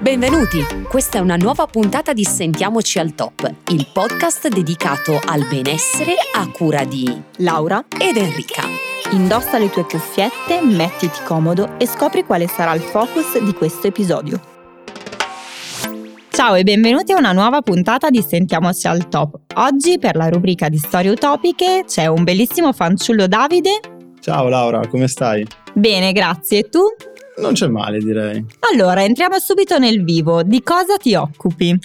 Benvenuti! Questa è una nuova puntata di Sentiamoci al Top, il podcast dedicato al benessere a cura di Laura ed Enrica. Indossa le tue cuffiette, mettiti comodo e scopri quale sarà il focus di questo episodio. Ciao e benvenuti a una nuova puntata di Sentiamoci al Top. Oggi per la rubrica di storie utopiche c'è un bellissimo fanciullo Davide. Ciao Laura, come stai? Bene, grazie. E tu? Non c'è male, direi. Allora, entriamo subito nel vivo. Di cosa ti occupi?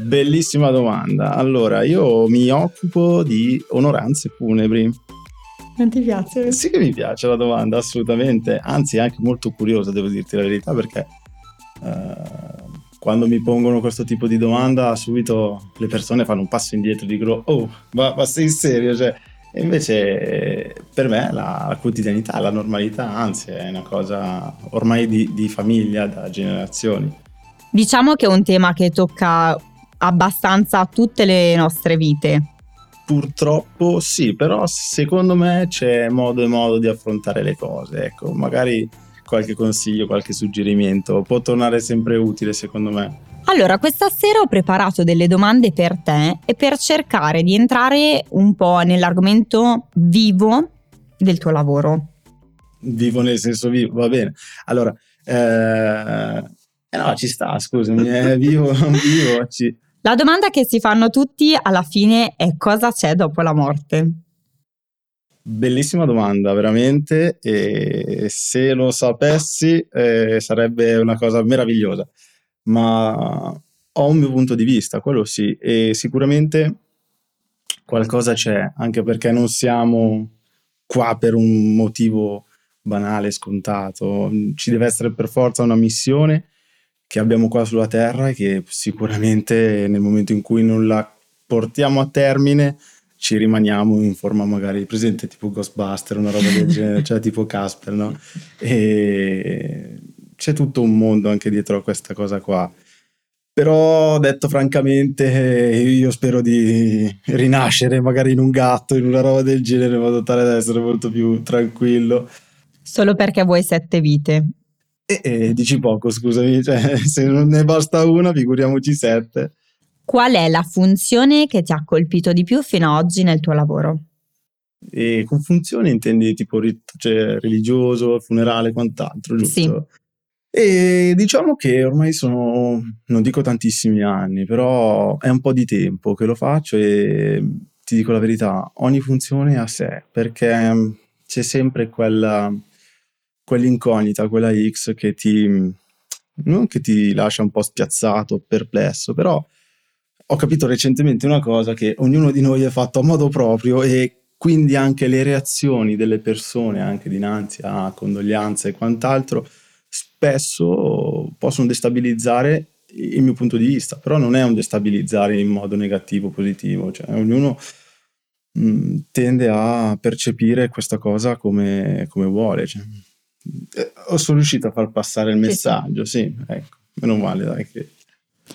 Bellissima domanda. Allora, io mi occupo di onoranze funebri. Non ti piace? Sì che mi piace la domanda, assolutamente. Anzi, è anche molto curiosa, devo dirti la verità, perché uh, quando mi pongono questo tipo di domanda, subito le persone fanno un passo indietro e dicono: Oh, ma, ma sei serio? Cioè, e invece per me la, la, quotidianità, la normalità, anzi è una cosa ormai di, di famiglia da generazioni. Diciamo che è un tema che tocca abbastanza tutte le nostre vite. Purtroppo sì, però secondo me c'è modo e modo di affrontare le cose. Ecco, magari qualche consiglio, qualche suggerimento può tornare sempre utile secondo me. Allora, questa sera ho preparato delle domande per te e per cercare di entrare un po' nell'argomento vivo del tuo lavoro. Vivo nel senso vivo, va bene. Allora, eh, eh no, ci sta, scusami, è vivo, vivo. Ci... La domanda che si fanno tutti alla fine è cosa c'è dopo la morte? Bellissima domanda, veramente, e se lo sapessi eh, sarebbe una cosa meravigliosa ma ho un mio punto di vista, quello sì, e sicuramente qualcosa c'è, anche perché non siamo qua per un motivo banale, scontato, ci deve essere per forza una missione che abbiamo qua sulla Terra e che sicuramente nel momento in cui non la portiamo a termine ci rimaniamo in forma magari presente tipo Ghostbuster, una roba del genere, cioè tipo Casper, no? E c'è tutto un mondo anche dietro a questa cosa qua. Però detto francamente, io spero di rinascere magari in un gatto, in una roba del genere, in modo tale da essere molto più tranquillo. Solo perché vuoi sette vite. E, e dici poco, scusami, cioè, se non ne basta una, figuriamoci sette. Qual è la funzione che ti ha colpito di più fino ad oggi nel tuo lavoro? E con funzione intendi tipo cioè, religioso, funerale, quant'altro, giusto? Sì. E diciamo che ormai sono, non dico tantissimi anni, però è un po' di tempo che lo faccio e ti dico la verità, ogni funzione ha sé, perché c'è sempre quella, quell'incognita, quella X che ti, non che ti lascia un po' spiazzato, perplesso, però ho capito recentemente una cosa che ognuno di noi è fatto a modo proprio e quindi anche le reazioni delle persone, anche dinanzi a condoglianze e quant'altro, spesso possono destabilizzare il mio punto di vista, però non è un destabilizzare in modo negativo o positivo, cioè ognuno mh, mm, tende a percepire questa cosa come, come vuole. Cioè, eh, sono riuscito a far passare il messaggio, sì, sì ecco, meno male dai che...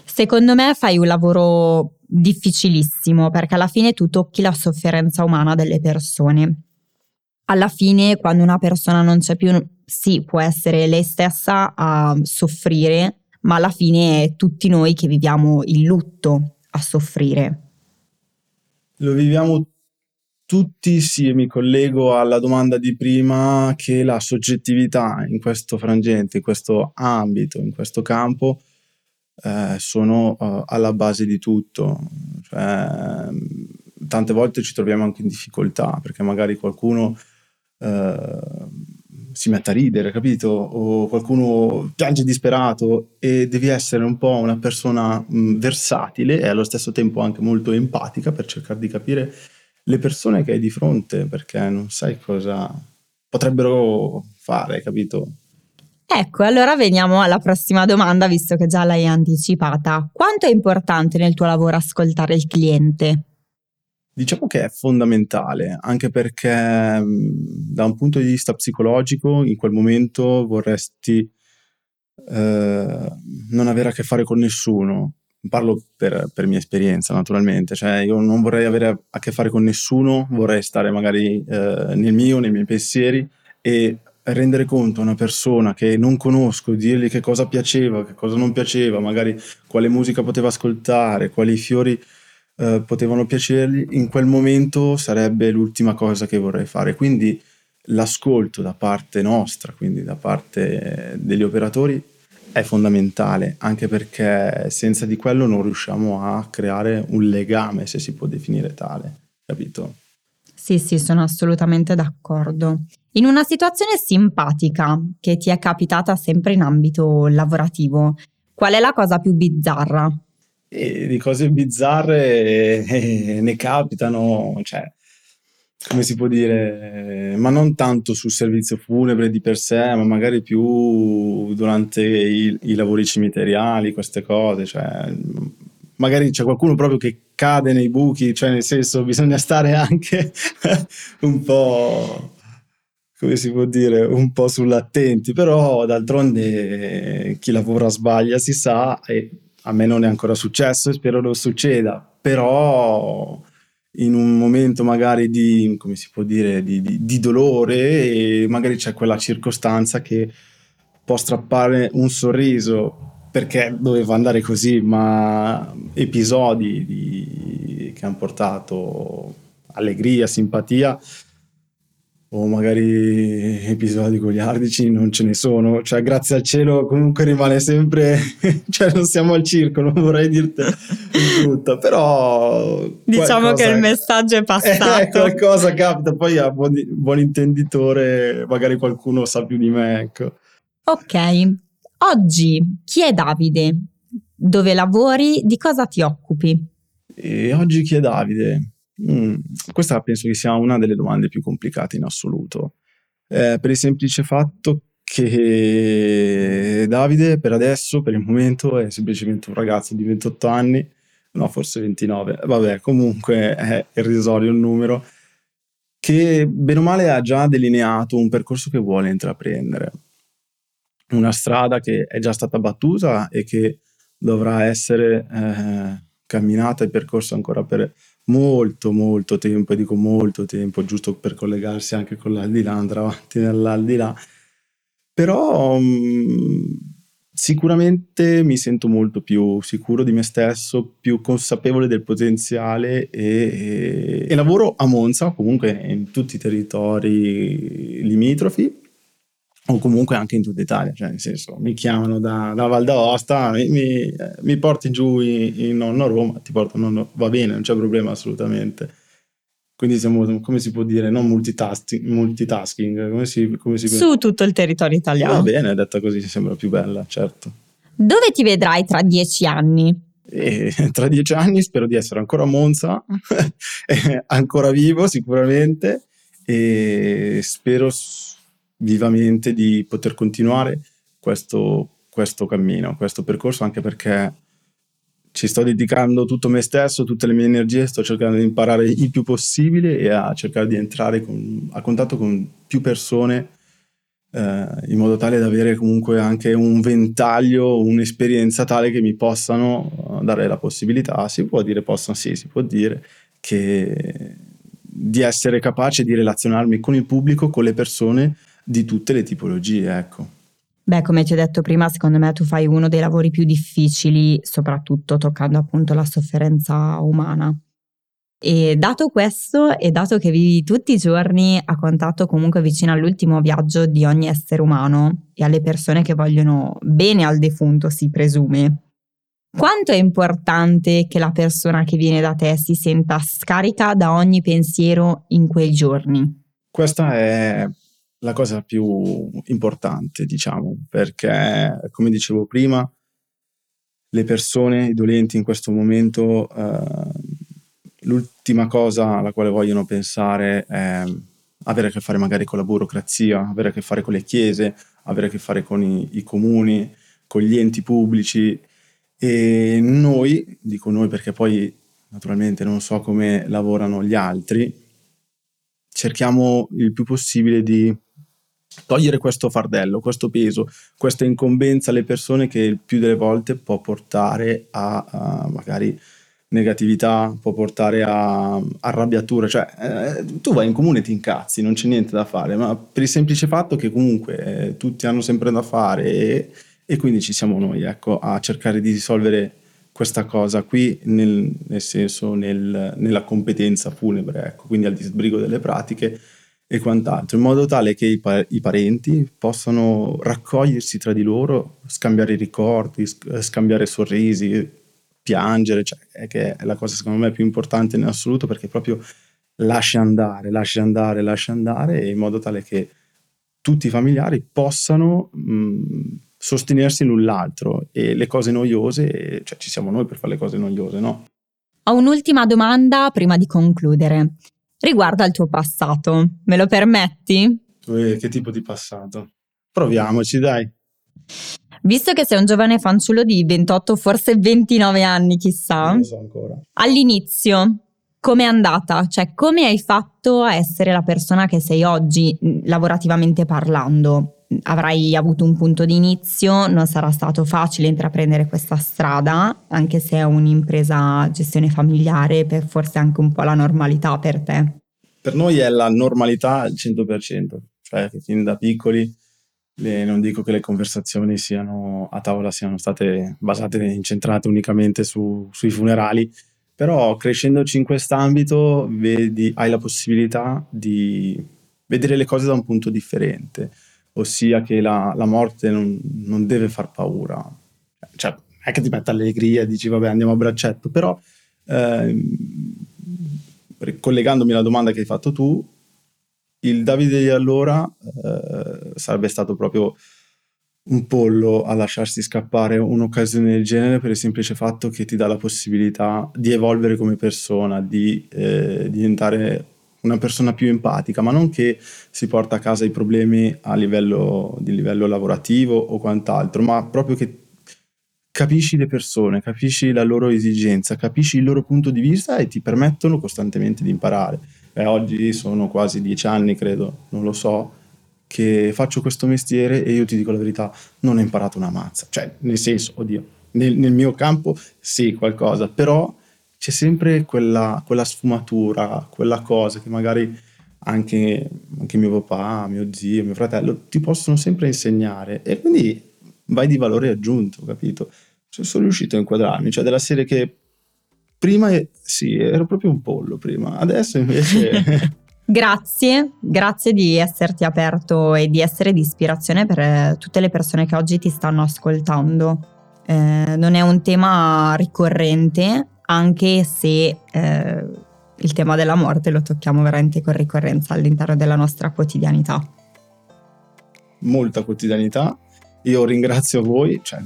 Secondo me fai un lavoro difficilissimo perché alla fine tu tocchi la sofferenza umana delle persone. Alla fine, quando una persona non c'è più, sì, può essere lei stessa a soffrire, ma alla fine è tutti noi che viviamo il lutto a soffrire. Lo viviamo tutti, sì, mi collego alla domanda di prima che la soggettività in questo frangente, in questo ambito, in questo campo, eh, sono uh, alla base di tutto. Cioè, tante volte ci troviamo anche in difficoltà perché magari qualcuno uh, si mette a ridere, capito? O qualcuno piange disperato e devi essere un po' una persona mh, versatile e allo stesso tempo anche molto empatica per cercare di capire le persone che hai di fronte perché non sai cosa potrebbero fare, capito? Ecco, allora veniamo alla prossima domanda, visto che già l'hai anticipata. Quanto è importante nel tuo lavoro ascoltare il cliente? Diciamo che è fondamentale, anche perché da un punto di vista psicologico in quel momento vorresti eh, non avere a che fare con nessuno. Parlo per, per, mia esperienza, naturalmente, cioè io non vorrei avere a che fare con nessuno, vorrei stare magari eh, nel mio, nei miei pensieri e rendere conto a una persona che non conosco, dirgli che cosa piaceva, che cosa non piaceva, magari quale musica poteva ascoltare, quali fiori eh, potevano piacergli, in quel momento sarebbe l'ultima cosa che vorrei fare. Quindi l'ascolto da parte nostra, quindi da parte degli operatori, è fondamentale, anche perché senza di quello non riusciamo a creare un legame, se si può definire tale, capito? Sì, sì, sono assolutamente d'accordo. In una situazione simpatica che ti è capitata sempre in ambito lavorativo, qual è la cosa più bizzarra? E di cose bizzarre eh, ne capitano, cioè come si può dire, ma non tanto sul servizio funebre di per sé, ma magari più durante i, i lavori cimiteriali, queste cose, cioè magari c'è qualcuno proprio che cade nei buchi, cioè nel senso bisogna stare anche un po' come si può dire, un po' sull'attenti, però d'altronde chi lavora sbaglia si sa e a me non è ancora successo e spero non succeda, però in un momento magari di, come si può dire, di, di, di dolore magari c'è quella circostanza che può strappare un sorriso perché doveva andare così, ma episodi di, che hanno portato allegria, simpatia o magari episodi goliardici non ce ne sono, cioè grazie al cielo comunque rimane sempre, cioè non siamo al circo, non vorrei dirti brutta, però... Diciamo che il messaggio è passato. Eh, qualcosa capita, poi a buon, buon intenditore magari qualcuno sa più di me, ecco. Ok, oggi chi è Davide? Dove lavori? Di cosa ti occupi? E oggi chi è Davide? Mm, questa penso che sia una delle domande più complicate in assoluto, eh, per il semplice fatto che Davide per adesso, per il momento, è semplicemente un ragazzo di 28 anni, no forse 29, vabbè comunque è irrisorio il numero, che bene o male ha già delineato un percorso che vuole intraprendere, una strada che è già stata battuta e che dovrà essere eh, camminata e percorsa ancora per molto molto tempo, e dico molto tempo, giusto per collegarsi anche con l'aldilà, andare avanti nell'aldilà, però mm, sicuramente mi sento molto più sicuro di me stesso, più consapevole del potenziale e, e, e lavoro a Monza, comunque in tutti i territori limitrofi, o comunque anche in tutta Italia, cioè nel senso mi chiamano da, da Val d'Aosta, mi, mi, mi porti giù in, in nonno Roma, ti porto nonno, va bene, non c'è problema assolutamente. Quindi siamo, come si può dire, non multitasking, multitasking come si, come si Su tutto il territorio italiano. Va bene, detta così sembra più bella, certo. Dove ti vedrai tra dieci anni? E tra dieci anni spero di essere ancora a Monza, ancora vivo sicuramente, e spero vivamente di poter continuare questo, questo cammino, questo percorso, anche perché ci sto dedicando tutto me stesso, tutte le mie energie, sto cercando di imparare il più possibile e a cercare di entrare con, a contatto con più persone eh, in modo tale da avere comunque anche un ventaglio, un'esperienza tale che mi possano eh, dare la possibilità, si può dire, possano, sì, si può dire, che di essere capace di relazionarmi con il pubblico, con le persone di tutte le tipologie, ecco. Beh, come ti ho detto prima, secondo me tu fai uno dei lavori più difficili, soprattutto toccando appunto la sofferenza umana. E dato questo e dato che vivi tutti i giorni a contatto comunque vicino all'ultimo viaggio di ogni essere umano e alle persone che vogliono bene al defunto, si presume, quanto è importante che la persona che viene da te si senta scarica da ogni pensiero in quei giorni? Questa è la cosa più importante, diciamo, perché come dicevo prima, le persone, i dolenti in questo momento, eh, l'ultima cosa alla quale vogliono pensare è avere a che fare magari con la burocrazia, avere a che fare con le chiese, avere a che fare con i, i comuni, con gli enti pubblici. E noi, dico noi perché poi naturalmente non so come lavorano gli altri, cerchiamo il più possibile di togliere questo fardello, questo peso, questa incombenza alle persone che il più delle volte può portare a, a magari negatività, può portare a arrabbiature, cioè eh, tu vai in comune e ti incazzi, non c'è niente da fare, ma per il semplice fatto che comunque eh, tutti hanno sempre da fare e, e, quindi ci siamo noi, ecco, a cercare di risolvere questa cosa qui nel, nel senso nel, nella competenza funebre, ecco, quindi al disbrigo delle pratiche e quant'altro, in modo tale che i, pa- i, parenti possano raccogliersi tra di loro, scambiare ricordi, scambiare sorrisi, piangere, cioè, è che è la cosa secondo me più importante in assoluto perché proprio lascia andare, lascia andare, lascia andare in modo tale che tutti i familiari possano mh, sostenersi l'un l'altro e le cose noiose, cioè ci siamo noi per fare le cose noiose, no? Ho un'ultima domanda prima di concludere riguarda il tuo passato. Me lo permetti? che tipo di passato? Proviamoci, dai. Visto che sei un giovane fanciullo di 28, forse 29 anni, chissà. Non lo so ancora. All'inizio, come è andata? Cioè, come hai fatto a essere la persona che sei oggi, lavorativamente parlando? Avrai avuto un punto di inizio, non sarà stato facile intraprendere questa strada, anche se è un'impresa gestione familiare, per forse anche un po' la normalità per te. Per noi è la normalità al 100%, cioè fin da piccoli le, non dico che le conversazioni siano a tavola siano state basate, incentrate unicamente su, sui funerali, però crescendoci in quest'ambito vedi, hai la possibilità di vedere le cose da un punto differente ossia che la, la morte non, non, deve far paura. Cioè, è che ti mette allegria e dici vabbè andiamo a braccetto, però eh, collegandomi alla domanda che hai fatto tu, il Davide di allora eh, sarebbe stato proprio un pollo a lasciarsi scappare un'occasione del genere per il semplice fatto che ti dà la possibilità di evolvere come persona, di eh, diventare una persona più empatica, ma non che si porta a casa i problemi a livello, di livello lavorativo o quant'altro, ma proprio che capisci le persone, capisci la loro esigenza, capisci il loro punto di vista e ti permettono costantemente di imparare. Eh, oggi sono quasi dieci anni, credo, non lo so, che faccio questo mestiere e io ti dico la verità, non ho imparato una mazza. Cioè, nel senso, oddio, nel, nel mio campo sì, qualcosa, però c'è sempre quella, quella sfumatura, quella cosa che magari anche, anche, mio papà, mio zio, mio fratello ti possono sempre insegnare e quindi vai di valore aggiunto, capito? Cioè, sono riuscito a inquadrarmi, cioè della serie che prima sì, ero proprio un pollo prima, adesso invece... Grazie, grazie di esserti aperto e di essere di ispirazione per tutte le persone che oggi ti stanno ascoltando. Eh, non è un tema ricorrente, anche se eh, il tema della morte lo tocchiamo veramente con ricorrenza all'interno della nostra quotidianità. Molta quotidianità. Io ringrazio voi, cioè,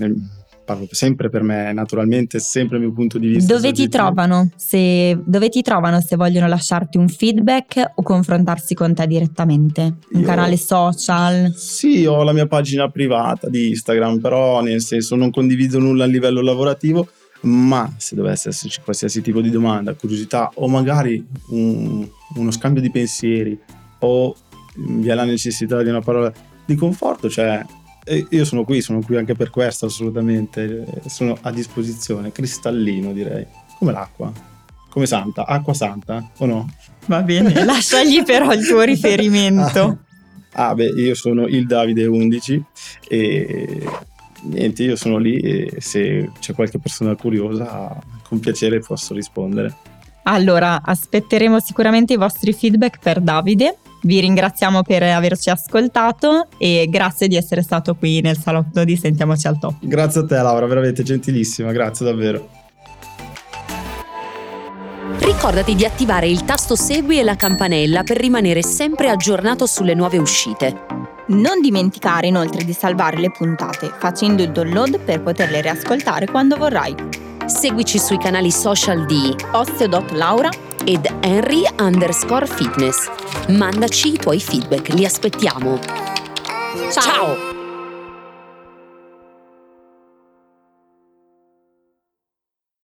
parlo sempre per me, naturalmente, sempre il mio punto di vista. Dove ti, trovano, se, dove ti trovano se vogliono lasciarti un feedback o confrontarsi con te direttamente? Un Io, canale social? Sì, ho la mia pagina privata di Instagram, però nel senso non condivido nulla a livello lavorativo ma se dovesse esserci qualsiasi tipo di domanda, curiosità o magari un, uno scambio di pensieri o vi è la necessità di una parola di conforto, cioè io sono qui, sono qui anche per questo assolutamente, sono a disposizione, cristallino direi, come l'acqua, come santa, acqua santa o no? Va bene, lasciagli però il tuo riferimento. Ah, ah, beh, io sono il Davide 11 e niente, io sono lì e se c'è qualche persona curiosa, con piacere posso rispondere. Allora, aspetteremo sicuramente i vostri feedback per Davide. Vi ringraziamo per averci ascoltato e grazie di essere stato qui nel salotto di Sentiamoci al top. Grazie a te Laura, veramente gentilissima, grazie davvero. Ricordati di attivare il tasto segui e la campanella per rimanere sempre aggiornato sulle nuove uscite. Non dimenticare inoltre di salvare le puntate facendo il download per poterle riascoltare quando vorrai. Seguici sui canali social di Osteo.Laura ed Henry underscore fitness. Mandaci i tuoi feedback, li aspettiamo. Ciao! Ciao.